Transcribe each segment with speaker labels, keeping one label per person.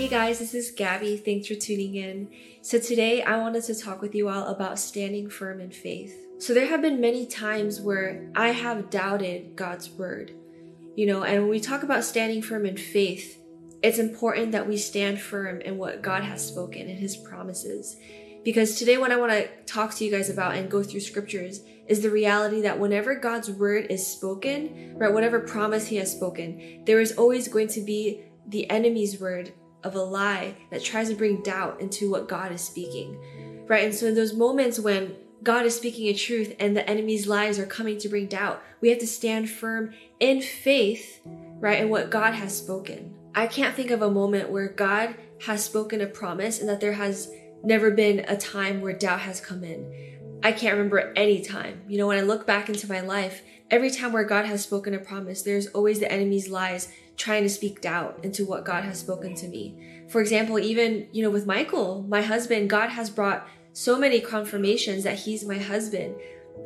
Speaker 1: Hey guys, this is Gabby. Thanks for tuning in. So today I wanted to talk with you all about standing firm in faith. So there have been many times where I have doubted God's word. You know, and when we talk about standing firm in faith, it's important that we stand firm in what God has spoken and his promises. Because today what I want to talk to you guys about and go through scriptures is the reality that whenever God's word is spoken, right, whatever promise he has spoken, there is always going to be the enemy's word of a lie that tries to bring doubt into what God is speaking. Right? And so in those moments when God is speaking a truth and the enemy's lies are coming to bring doubt, we have to stand firm in faith, right, in what God has spoken. I can't think of a moment where God has spoken a promise and that there has never been a time where doubt has come in. I can't remember any time. You know, when I look back into my life, every time where God has spoken a promise, there's always the enemy's lies trying to speak doubt into what God has spoken to me. For example, even, you know, with Michael, my husband, God has brought so many confirmations that he's my husband.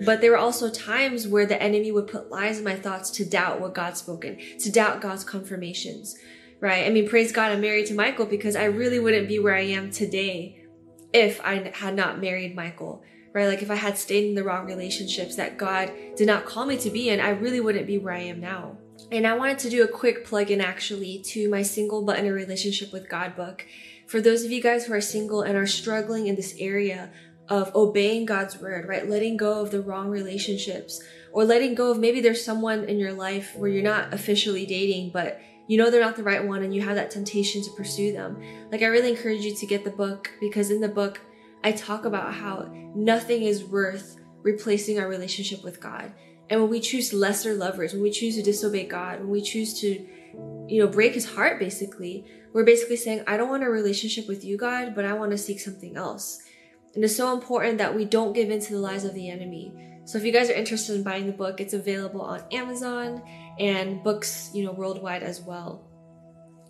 Speaker 1: But there were also times where the enemy would put lies in my thoughts to doubt what God's spoken, to doubt God's confirmations, right? I mean, praise God, I'm married to Michael because I really wouldn't be where I am today if I had not married Michael, right? Like if I had stayed in the wrong relationships that God did not call me to be in, I really wouldn't be where I am now. And I wanted to do a quick plug in actually to my single but in a relationship with God book. For those of you guys who are single and are struggling in this area of obeying God's word, right? Letting go of the wrong relationships or letting go of maybe there's someone in your life where you're not officially dating, but you know they're not the right one and you have that temptation to pursue them. Like I really encourage you to get the book because in the book, I talk about how nothing is worth replacing our relationship with God. And when we choose lesser lovers, when we choose to disobey God, when we choose to, you know, break his heart, basically, we're basically saying, I don't want a relationship with you, God, but I want to seek something else. And it's so important that we don't give in to the lies of the enemy. So if you guys are interested in buying the book, it's available on Amazon and books, you know, worldwide as well.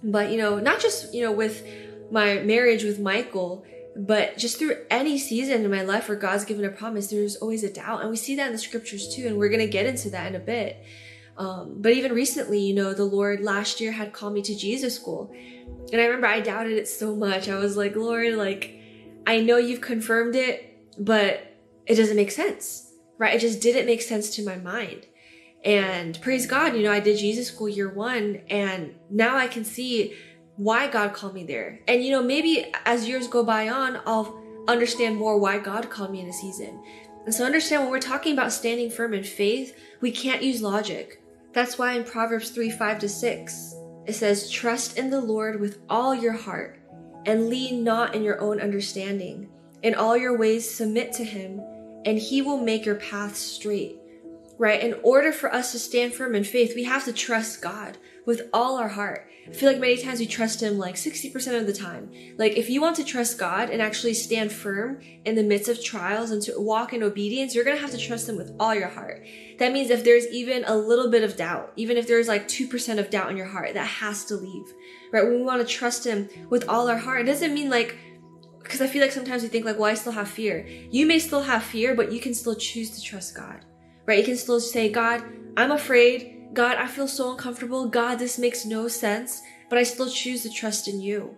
Speaker 1: But, you know, not just, you know, with my marriage with Michael, but just through any season in my life where God's given a promise, there's always a doubt. And we see that in the scriptures too. And we're going to get into that in a bit. Um, but even recently, you know, the Lord last year had called me to Jesus school. And I remember I doubted it so much. I was like, Lord, like, I know you've confirmed it, but it doesn't make sense, right? It just didn't make sense to my mind. And praise God, you know, I did Jesus school year one and now I can see why God called me there. And you know, maybe as years go by on, I'll understand more why God called me in a season. And so understand when we're talking about standing firm in faith, we can't use logic. That's why in Proverbs 3 5 to 6, it says, Trust in the Lord with all your heart and lean not in your own understanding. In all your ways, submit to him, and he will make your path straight right? In order for us to stand firm in faith, we have to trust God with all our heart. I feel like many times we trust Him like 60% of the time. Like, if you want to trust God and actually stand firm in the midst of trials and to walk in obedience, you're gonna have to trust Him with all your heart. That means if there's even a little bit of doubt, even if there's like 2% of doubt in your heart, that has to leave, right? When we wanna trust Him with all our heart, it doesn't mean like, because I feel like sometimes we think like, well, I still have fear. You may still have fear, but you can still choose to trust God right? You can still say, God, I'm afraid. God, I feel so uncomfortable. God, this makes no sense, but I still choose to trust in you,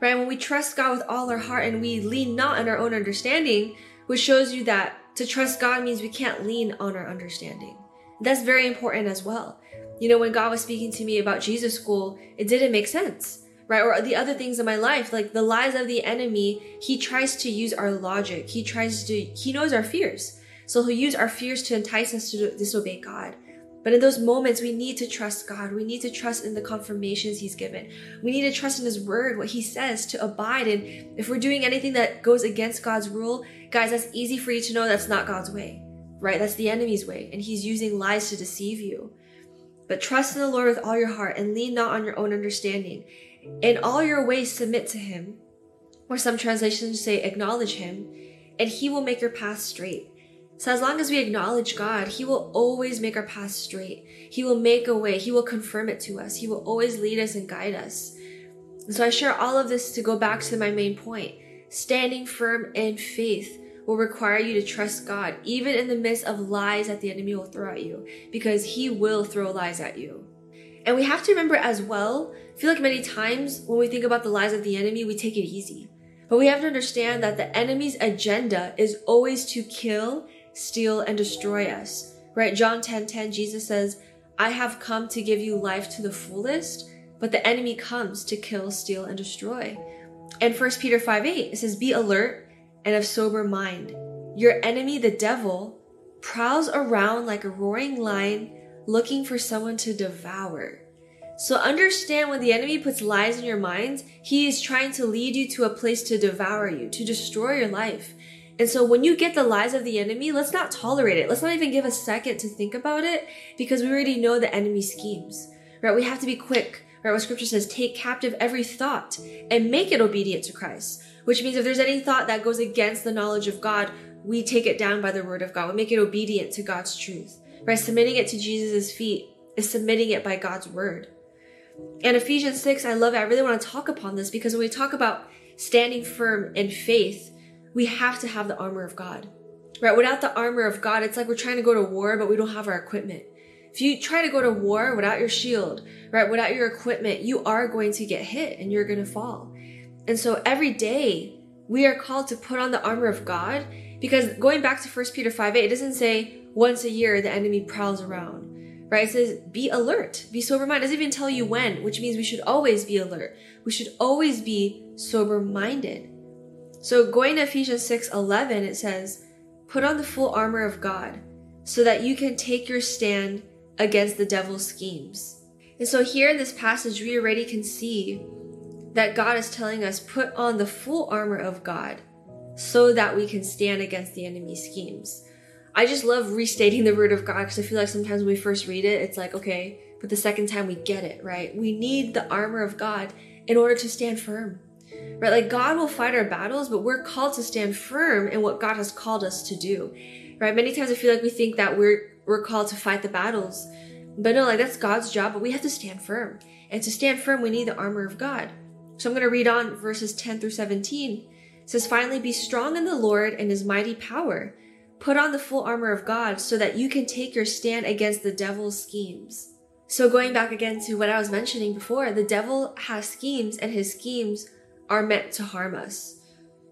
Speaker 1: right? When we trust God with all our heart and we lean not on our own understanding, which shows you that to trust God means we can't lean on our understanding. That's very important as well. You know, when God was speaking to me about Jesus school, it didn't make sense right? Or the other things in my life, like the lies of the enemy, he tries to use our logic. He tries to, he knows our fears. So he'll use our fears to entice us to disobey God. But in those moments, we need to trust God. We need to trust in the confirmations He's given. We need to trust in His word, what He says, to abide. And if we're doing anything that goes against God's rule, guys, that's easy for you to know that's not God's way, right? That's the enemy's way. And He's using lies to deceive you. But trust in the Lord with all your heart and lean not on your own understanding. In all your ways, submit to Him. Or some translations say, acknowledge Him and He will make your path straight. So as long as we acknowledge God, He will always make our path straight. He will make a way. He will confirm it to us. He will always lead us and guide us. And so I share all of this to go back to my main point. Standing firm in faith will require you to trust God, even in the midst of lies that the enemy will throw at you, because he will throw lies at you. And we have to remember as well, I feel like many times when we think about the lies of the enemy, we take it easy. But we have to understand that the enemy's agenda is always to kill, steal, and destroy us. Right? John 10 10, Jesus says, I have come to give you life to the fullest, but the enemy comes to kill, steal, and destroy. And 1 Peter 5 8, it says, Be alert and of sober mind. Your enemy, the devil, prowls around like a roaring lion looking for someone to devour. So understand when the enemy puts lies in your minds, he is trying to lead you to a place to devour you, to destroy your life. And so when you get the lies of the enemy, let's not tolerate it. Let's not even give a second to think about it because we already know the enemy schemes, right? We have to be quick, right? What scripture says, take captive every thought and make it obedient to Christ, which means if there's any thought that goes against the knowledge of God, we take it down by the word of God. We make it obedient to God's truth, right? Submitting it to Jesus' feet is submitting it by God's word. And Ephesians 6, I love it. I really want to talk upon this because when we talk about standing firm in faith, we have to have the armor of God. Right? Without the armor of God, it's like we're trying to go to war, but we don't have our equipment. If you try to go to war without your shield, right, without your equipment, you are going to get hit and you're going to fall. And so every day we are called to put on the armor of God because going back to 1 Peter 5 8, it doesn't say once a year the enemy prowls around right? It says be alert, be sober minded. It doesn't even tell you when, which means we should always be alert. We should always be sober minded. So going to Ephesians 6 11, it says, Put on the full armor of God so that you can take your stand against the devil's schemes. And so here in this passage, we already can see that God is telling us, put on the full armor of God so that we can stand against the enemy's schemes. I just love restating the word of God because I feel like sometimes when we first read it, it's like, okay, but the second time we get it, right? We need the armor of God in order to stand firm, right? Like God will fight our battles, but we're called to stand firm in what God has called us to do, right? Many times I feel like we think that we're, we're called to fight the battles, but no, like that's God's job, but we have to stand firm. And to stand firm, we need the armor of God. So I'm going to read on verses 10 through 17. It says, finally, be strong in the Lord and his mighty power. Put on the full armor of God so that you can take your stand against the devil's schemes. So, going back again to what I was mentioning before, the devil has schemes and his schemes are meant to harm us,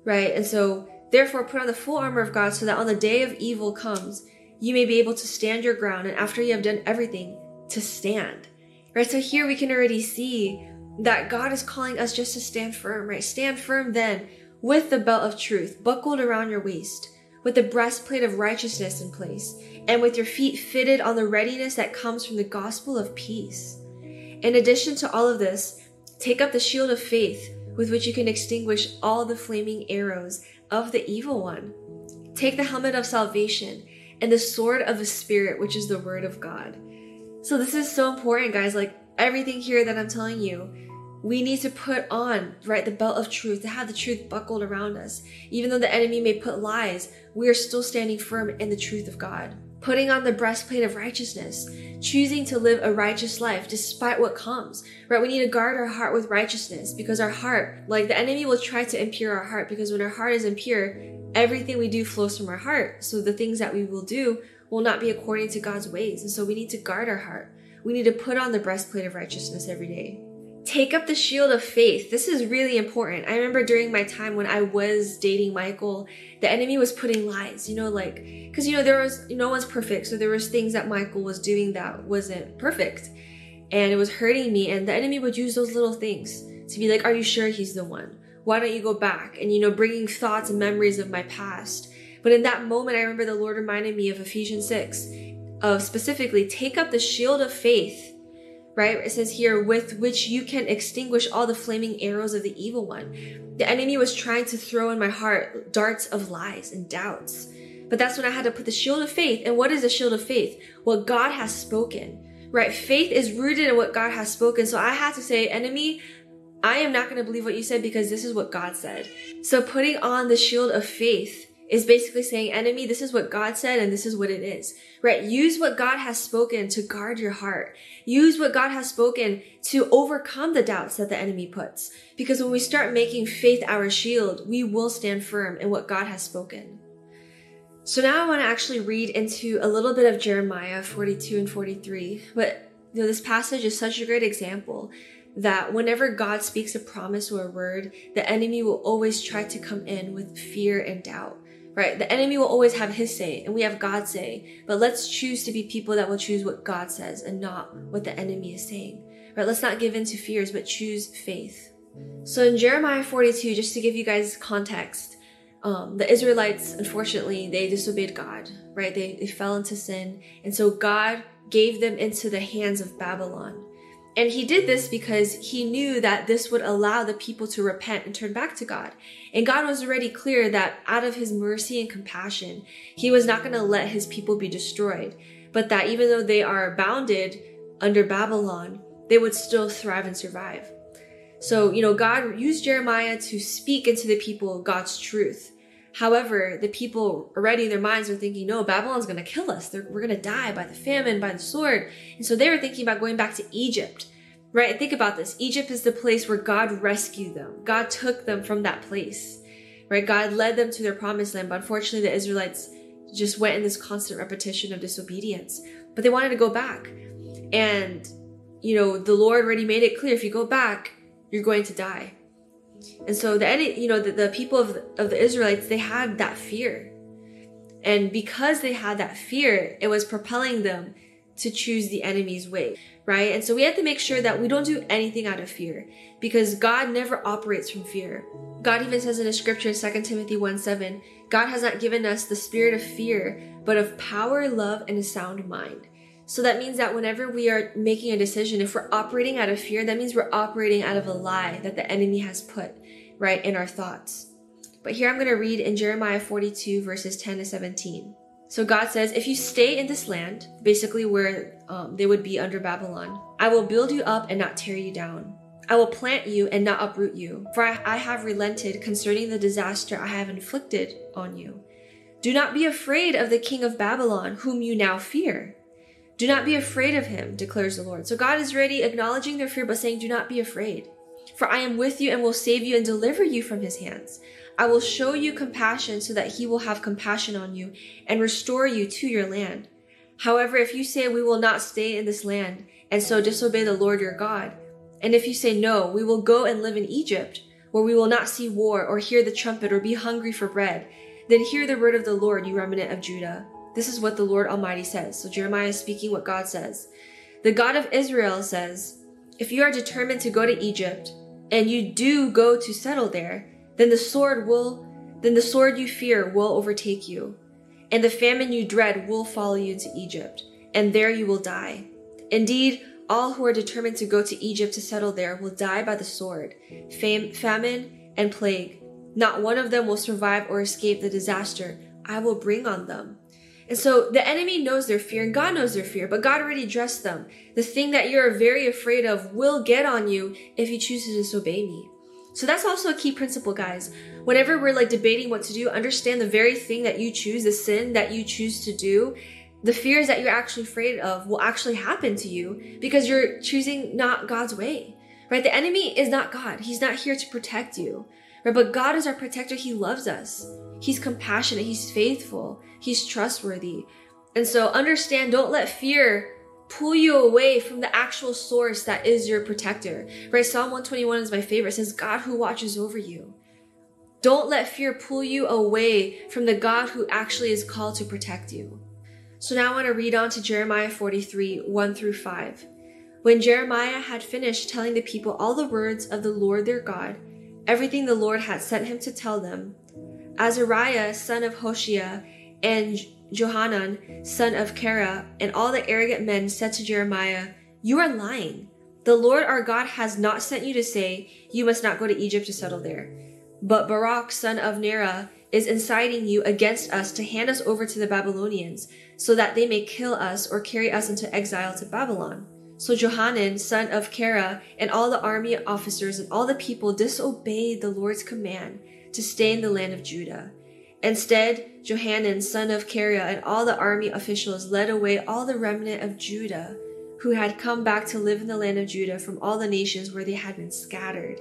Speaker 1: right? And so, therefore, put on the full armor of God so that on the day of evil comes, you may be able to stand your ground and after you have done everything, to stand, right? So, here we can already see that God is calling us just to stand firm, right? Stand firm then with the belt of truth buckled around your waist with the breastplate of righteousness in place, and with your feet fitted on the readiness that comes from the gospel of peace. In addition to all of this, take up the shield of faith with which you can extinguish all the flaming arrows of the evil one. Take the helmet of salvation and the sword of the Spirit, which is the word of God. So, this is so important, guys. Like everything here that I'm telling you, we need to put on, right, the belt of truth, to have the truth buckled around us. Even though the enemy may put lies, we are still standing firm in the truth of God. Putting on the breastplate of righteousness, choosing to live a righteous life despite what comes, right? We need to guard our heart with righteousness because our heart, like the enemy will try to impure our heart because when our heart is impure, everything we do flows from our heart. So the things that we will do will not be according to God's ways. And so we need to guard our heart. We need to put on the breastplate of righteousness every day. Take up the shield of faith. This is really important. I remember during my time when I was dating Michael, the enemy was putting lies, you know, like, because, you know, there was, no one's perfect. So there was things that Michael was doing that wasn't perfect. And it was hurting me. And the enemy would use those little things to be like, are you sure he's the one? Why don't you go back? And, you know, bringing thoughts and memories of my past. But in that moment, I remember the Lord reminded me of Ephesians 6 of specifically take up the shield of faith right? It says here, with which you can extinguish all the flaming arrows of the evil one. The enemy was trying to throw in my heart darts of lies and doubts. But that's when I had to put the shield of faith. And what is the shield of faith? What God has spoken, right? Faith is rooted in what God has spoken. So I had to say, enemy, I am not going to believe what you said because this is what God said. So putting on the shield of faith is basically saying, enemy, this is what God said and this is what it is, right? Use what God has spoken to guard your heart. Use what God has spoken to overcome the doubts that the enemy puts. Because when we start making faith our shield, we will stand firm in what God has spoken. So now I want to actually read into a little bit of Jeremiah 42 and 43. But you know, this passage is such a great example that whenever God speaks a promise or a word, the enemy will always try to come in with fear and doubt right? The enemy will always have his say and we have God's say. But let's choose to be people that will choose what God says and not what the enemy is saying, right? Let's not give in to fears, but choose faith. So in Jeremiah 42, just to give you guys context, um, the Israelites, unfortunately, they disobeyed God, right? They, they fell into sin. And so God gave them into the hands of Babylon. And he did this because he knew that this would allow the people to repent and turn back to God. And God was already clear that out of his mercy and compassion, he was not going to let his people be destroyed, but that even though they are bounded under Babylon, they would still thrive and survive. So, you know, God used Jeremiah to speak into the people God's truth. However, the people already in their minds are thinking, no, Babylon's going to kill us. They're, we're going to die by the famine, by the sword. And so they were thinking about going back to Egypt, right? Think about this. Egypt is the place where God rescued them. God took them from that place, right? God led them to their promised land. But unfortunately, the Israelites just went in this constant repetition of disobedience. But they wanted to go back. And, you know, the Lord already made it clear if you go back, you're going to die. And so the you know the, the people of of the Israelites they had that fear. And because they had that fear, it was propelling them to choose the enemy's way, right? And so we have to make sure that we don't do anything out of fear because God never operates from fear. God even says in the scripture in 2 Timothy 1 7, God has not given us the spirit of fear, but of power, love, and a sound mind. So that means that whenever we are making a decision, if we're operating out of fear, that means we're operating out of a lie that the enemy has put, right, in our thoughts. But here I'm going to read in Jeremiah 42, verses 10 to 17. So God says, If you stay in this land, basically where um, they would be under Babylon, I will build you up and not tear you down. I will plant you and not uproot you, for I, I have relented concerning the disaster I have inflicted on you. Do not be afraid of the king of Babylon, whom you now fear. Do not be afraid of him, declares the Lord. So God is ready, acknowledging their fear, but saying, Do not be afraid. For I am with you and will save you and deliver you from his hands. I will show you compassion so that he will have compassion on you and restore you to your land. However, if you say, We will not stay in this land, and so disobey the Lord your God, and if you say, No, we will go and live in Egypt, where we will not see war or hear the trumpet or be hungry for bread, then hear the word of the Lord, you remnant of Judah. This is what the Lord Almighty says. So Jeremiah is speaking what God says. The God of Israel says, If you are determined to go to Egypt, and you do go to settle there, then the sword will, then the sword you fear will overtake you, and the famine you dread will follow you to Egypt, and there you will die. Indeed, all who are determined to go to Egypt to settle there will die by the sword, fam- famine, and plague. Not one of them will survive or escape the disaster I will bring on them. And so the enemy knows their fear and God knows their fear, but God already addressed them. The thing that you're very afraid of will get on you if you choose to disobey me. So that's also a key principle, guys. Whenever we're like debating what to do, understand the very thing that you choose, the sin that you choose to do, the fears that you're actually afraid of will actually happen to you because you're choosing not God's way. Right? The enemy is not God. He's not here to protect you. Right? But God is our protector. He loves us. He's compassionate. He's faithful. He's trustworthy. And so understand, don't let fear pull you away from the actual source that is your protector. Right? Psalm 121 is my favorite. It says, God who watches over you. Don't let fear pull you away from the God who actually is called to protect you. So now I want to read on to Jeremiah 43, 1 through 5. When Jeremiah had finished telling the people all the words of the Lord their God, everything the Lord had sent him to tell them, Azariah, son of Hoshea, and Johanan, son of Kara, and all the arrogant men said to Jeremiah, You are lying. The Lord our God has not sent you to say, You must not go to Egypt to settle there. But Barak, son of Neriah, is inciting you against us to hand us over to the Babylonians, so that they may kill us or carry us into exile to Babylon. So Johanan, son of Kara, and all the army officers and all the people disobeyed the Lord's command to stay in the land of Judah. Instead, Johanan, son of Kareah, and all the army officials led away all the remnant of Judah who had come back to live in the land of Judah from all the nations where they had been scattered.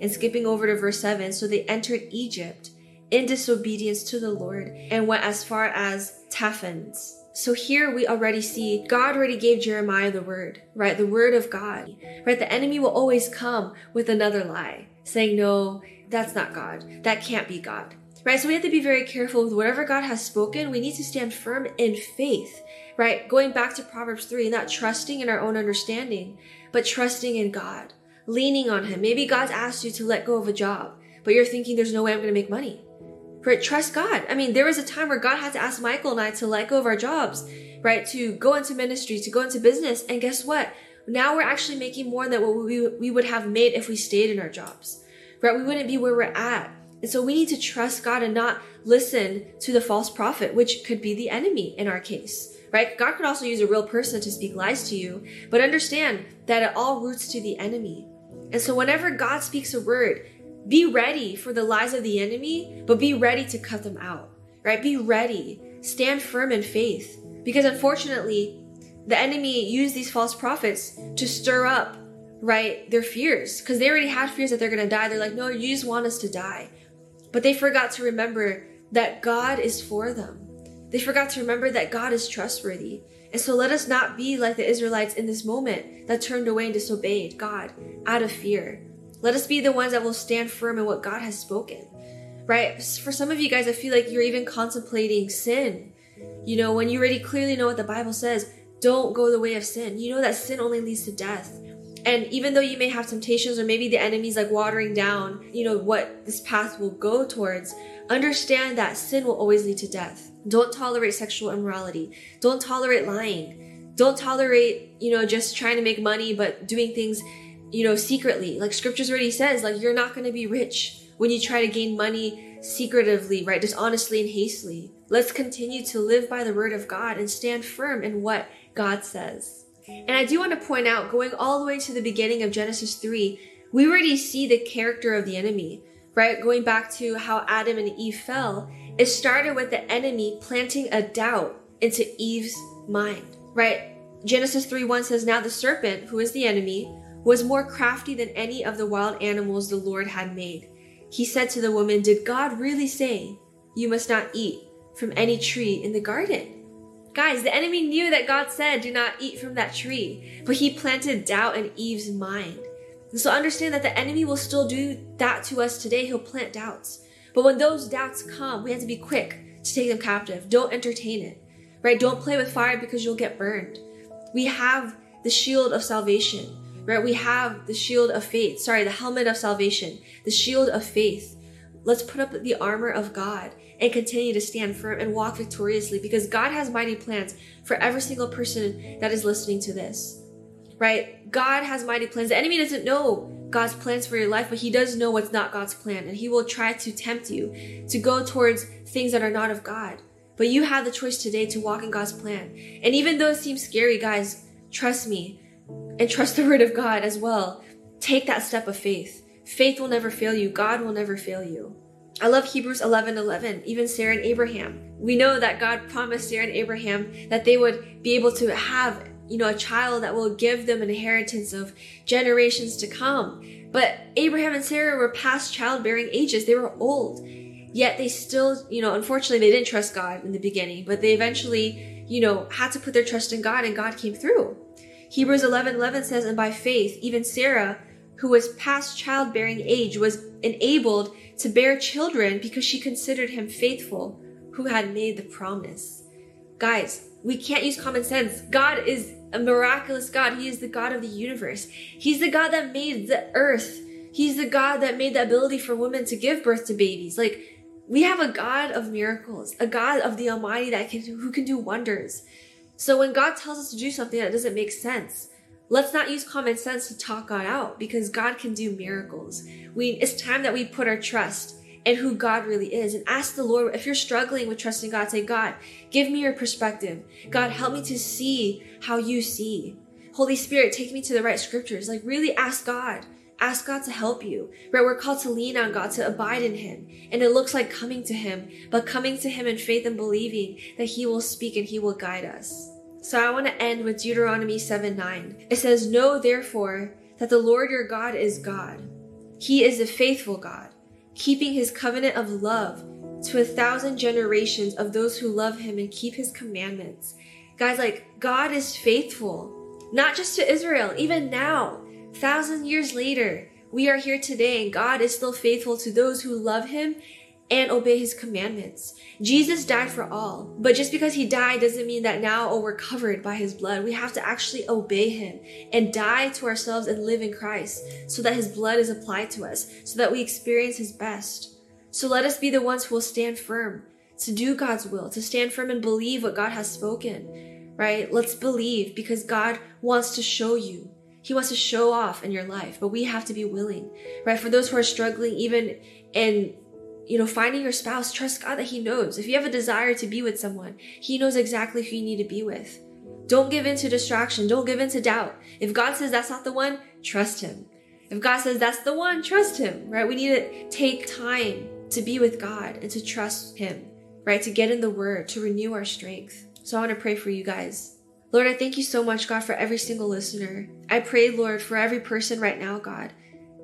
Speaker 1: And skipping over to verse 7, so they entered Egypt in disobedience to the Lord and went as far as Tahpanhes. So here we already see God already gave Jeremiah the word, right? The word of God, right? The enemy will always come with another lie saying, no, that's not God. That can't be God, right? So we have to be very careful with whatever God has spoken. We need to stand firm in faith, right? Going back to Proverbs 3, not trusting in our own understanding, but trusting in God, leaning on Him. Maybe God's asked you to let go of a job, but you're thinking there's no way I'm going to make money. Right? Trust God. I mean, there was a time where God had to ask Michael and I to let go of our jobs, right? To go into ministry, to go into business. And guess what? Now we're actually making more than what we, we would have made if we stayed in our jobs, right? We wouldn't be where we're at. And so we need to trust God and not listen to the false prophet, which could be the enemy in our case, right? God could also use a real person to speak lies to you, but understand that it all roots to the enemy. And so whenever God speaks a word, be ready for the lies of the enemy, but be ready to cut them out, right? Be ready. Stand firm in faith. Because unfortunately, the enemy used these false prophets to stir up, right, their fears. Because they already had fears that they're going to die. They're like, no, you just want us to die. But they forgot to remember that God is for them. They forgot to remember that God is trustworthy. And so let us not be like the Israelites in this moment that turned away and disobeyed God out of fear. Let us be the ones that will stand firm in what God has spoken. Right? For some of you guys, I feel like you're even contemplating sin. You know, when you already clearly know what the Bible says, don't go the way of sin. You know that sin only leads to death. And even though you may have temptations or maybe the enemy's like watering down, you know, what this path will go towards, understand that sin will always lead to death. Don't tolerate sexual immorality. Don't tolerate lying. Don't tolerate, you know, just trying to make money but doing things you know, secretly. Like scriptures already says, like you're not going to be rich when you try to gain money secretively, right? Dishonestly and hastily. Let's continue to live by the word of God and stand firm in what God says. And I do want to point out, going all the way to the beginning of Genesis 3, we already see the character of the enemy, right? Going back to how Adam and Eve fell, it started with the enemy planting a doubt into Eve's mind, right? Genesis 3 1 says, Now the serpent, who is the enemy, was more crafty than any of the wild animals the Lord had made. He said to the woman, Did God really say, You must not eat from any tree in the garden? Guys, the enemy knew that God said, Do not eat from that tree, but he planted doubt in Eve's mind. And so understand that the enemy will still do that to us today. He'll plant doubts. But when those doubts come, we have to be quick to take them captive. Don't entertain it, right? Don't play with fire because you'll get burned. We have the shield of salvation right? We have the shield of faith, sorry, the helmet of salvation, the shield of faith. Let's put up the armor of God and continue to stand firm and walk victoriously because God has mighty plans for every single person that is listening to this, right? God has mighty plans. The enemy doesn't know God's plans for your life, but he does know what's not God's plan. And he will try to tempt you to go towards things that are not of God. But you have the choice today to walk in God's plan. And even though it seems scary, guys, trust me, and trust the word of God as well. Take that step of faith. Faith will never fail you. God will never fail you. I love Hebrews 11 11, even Sarah and Abraham. We know that God promised Sarah and Abraham that they would be able to have, you know, a child that will give them an inheritance of generations to come. But Abraham and Sarah were past childbearing ages. They were old. Yet they still, you know, unfortunately they didn't trust God in the beginning, but they eventually, you know, had to put their trust in God and God came through. Hebrews 11 11 says, And by faith, even Sarah, who was past childbearing age, was enabled to bear children because she considered him faithful who had made the promise. Guys, we can't use common sense. God is a miraculous God. He is the God of the universe. He's the God that made the earth. He's the God that made the ability for women to give birth to babies. Like, we have a God of miracles, a God of the Almighty that can, who can do wonders. So when God tells us to do something that doesn't make sense, let's not use common sense to talk God out because God can do miracles. We, it's time that we put our trust in who God really is and ask the Lord, if you're struggling with trusting God, say, God, give me your perspective. God, help me to see how you see. Holy Spirit, take me to the right scriptures. Like really ask God ask God to help you, right? We're called to lean on God, to abide in Him. And it looks like coming to Him, but coming to Him in faith and believing that He will speak and He will guide us. So I want to end with Deuteronomy 7 9. It says, Know therefore that the Lord your God is God. He is a faithful God, keeping His covenant of love to a thousand generations of those who love Him and keep His commandments. Guys, like, God is faithful, not just to Israel, even now Thousand years later, we are here today and God is still faithful to those who love him and obey his commandments. Jesus died for all, but just because he died doesn't mean that now, oh, we're covered by his blood. We have to actually obey him and die to ourselves and live in Christ so that his blood is applied to us, so that we experience his best. So let us be the ones who will stand firm to do God's will, to stand firm and believe what God has spoken, right? Let's believe because God wants to show you he wants to show off in your life, but we have to be willing, right? For those who are struggling, even in, you know, finding your spouse, trust God that He knows. If you have a desire to be with someone, He knows exactly who you need to be with. Don't give in to distraction. Don't give in to doubt. If God says that's not the one, trust Him. If God says that's the one, trust Him, right? We need to take time to be with God and to trust Him, right? To get in the Word, to renew our strength. So I want to pray for you guys. Lord, I thank you so much, God, for every single listener. I pray, Lord, for every person right now, God,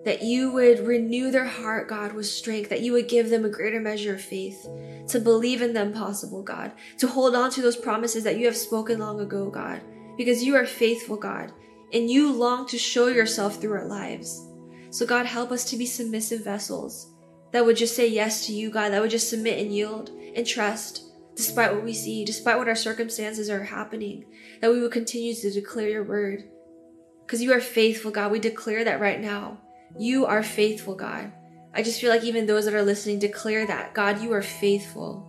Speaker 1: that you would renew their heart, God, with strength, that you would give them a greater measure of faith to believe in the impossible, God, to hold on to those promises that you have spoken long ago, God, because you are faithful, God, and you long to show yourself through our lives. So, God, help us to be submissive vessels that would just say yes to you, God, that would just submit and yield and trust despite what we see, despite what our circumstances are happening, that we will continue to declare your word. Because you are faithful, God. We declare that right now. You are faithful, God. I just feel like even those that are listening declare that. God, you are faithful.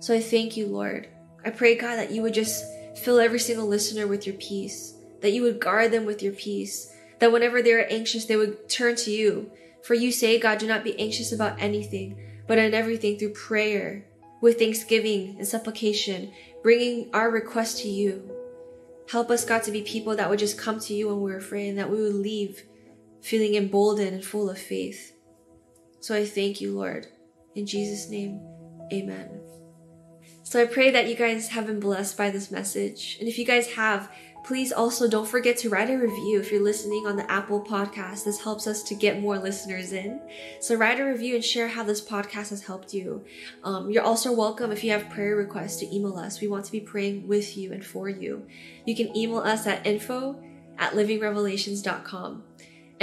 Speaker 1: So I thank you, Lord. I pray, God, that you would just fill every single listener with your peace, that you would guard them with your peace, that whenever they are anxious, they would turn to you. For you say, God, do not be anxious about anything, but in everything through prayer with thanksgiving and supplication, bringing our request to you. Help us, God, to be people that would just come to you when we're afraid and that we would leave feeling emboldened and full of faith. So I thank you, Lord. In Jesus' name, amen. So I pray that you guys have been blessed by this message. And if you guys have, Please also don't forget to write a review if you're listening on the Apple podcast. This helps us to get more listeners in. So write a review and share how this podcast has helped you. Um, you're also welcome if you have prayer requests to email us. We want to be praying with you and for you. You can email us at info at livingrevelations.com.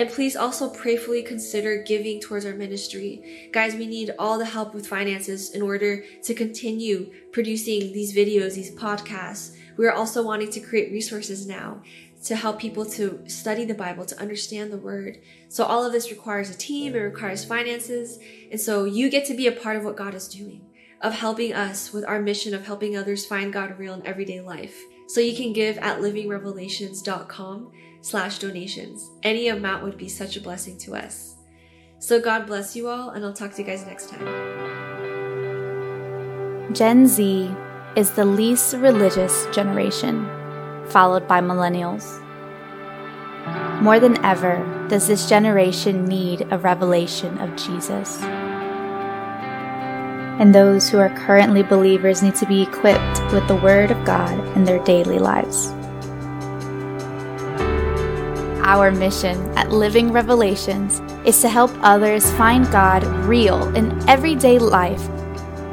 Speaker 1: And please also prayerfully consider giving towards our ministry. Guys, we need all the help with finances in order to continue producing these videos, these podcasts we are also wanting to create resources now to help people to study the Bible, to understand the word. So all of this requires a team, it requires finances. And so you get to be a part of what God is doing, of helping us with our mission of helping others find God real in everyday life. So you can give at livingrevelations.com slash donations. Any amount would be such a blessing to us. So God bless you all, and I'll talk to you guys next time.
Speaker 2: Gen Z is the least religious generation, followed by millennials. More than ever does this generation need a revelation of Jesus. And those who are currently believers need to be equipped with the Word of God in their daily lives. Our mission at Living Revelations is to help others find God real in everyday life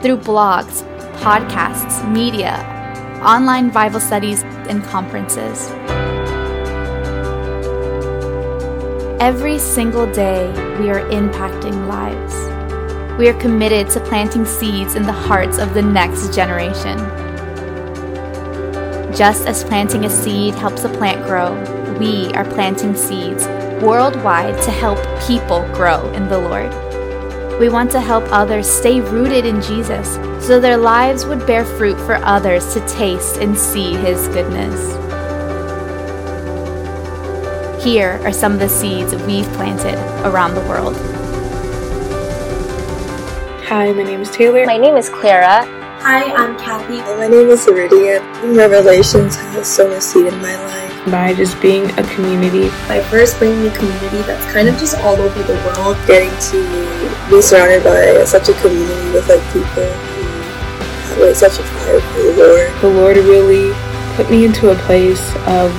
Speaker 2: through blogs podcasts, media, online Bible studies, and conferences. Every single day, we are impacting lives. We are committed to planting seeds in the hearts of the next generation. Just as planting a seed helps a plant grow, we are planting seeds worldwide to help people grow in the Lord. We want to help others stay rooted in Jesus so their lives would bear fruit for others to taste and see His goodness. Here are some of the seeds we've planted around the world.
Speaker 3: Hi, my name is Taylor.
Speaker 4: My name is Clara.
Speaker 5: Hi, I'm Kathy.
Speaker 6: My name is Iridia. Revelations has sown a seed in my life
Speaker 3: by just being a community.
Speaker 4: By first bringing a community that's kind of just all over the world, getting to be surrounded by such a community with like people who have such a fire for the Lord.
Speaker 3: The Lord really put me into a place of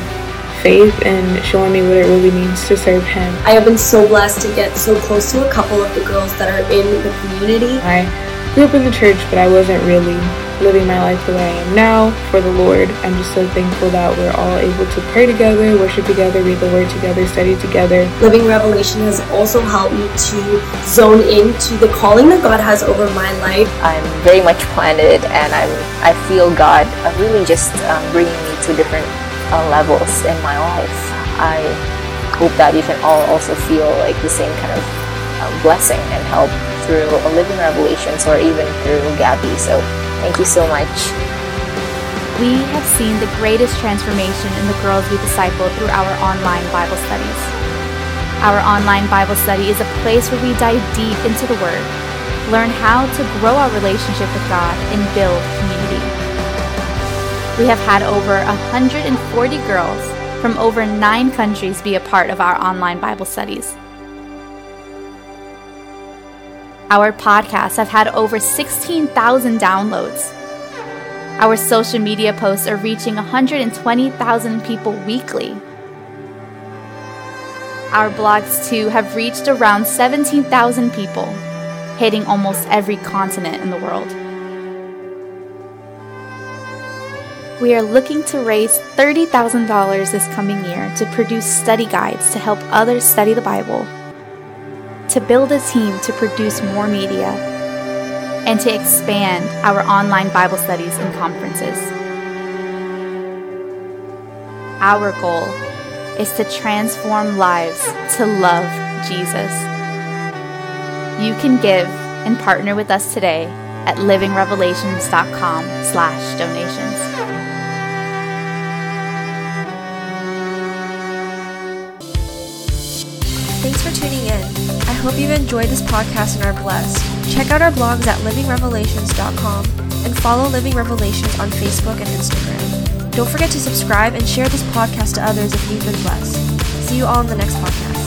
Speaker 3: faith and showing me what it really means to serve Him.
Speaker 4: I have been so blessed to get so close to a couple of the girls that are in the community.
Speaker 3: I grew up in the church, but I wasn't really living my life the way I am now for the Lord. I'm just so thankful that we're all able to pray together, worship together, read the Word together, study together.
Speaker 4: Living Revelation has also helped me to zone into the calling that God has over my life.
Speaker 5: I'm very much planted, and I'm I feel God really just um, bringing me to different uh, levels in my life. I hope that you can all also feel like the same kind of uh, blessing and help through a living revelations or even through Gabby. So Thank you so much.
Speaker 2: We have seen the greatest transformation in the girls we disciple through our online Bible studies. Our online Bible study is a place where we dive deep into the Word, learn how to grow our relationship with God, and build community. We have had over 140 girls from over nine countries be a part of our online Bible studies. Our podcasts have had over 16,000 downloads. Our social media posts are reaching 120,000 people weekly. Our blogs, too, have reached around 17,000 people, hitting almost every continent in the world. We are looking to raise $30,000 this coming year to produce study guides to help others study the Bible to build a team to produce more media, and to expand our online Bible studies and conferences. Our goal is to transform lives to love Jesus. You can give and partner with us today at livingrevelations.com slash donations.
Speaker 1: Thanks for tuning in hope you've enjoyed this podcast and are blessed. Check out our blogs at livingrevelations.com and follow Living Revelations on Facebook and Instagram. Don't forget to subscribe and share this podcast to others if you've been blessed. See you all in the next podcast.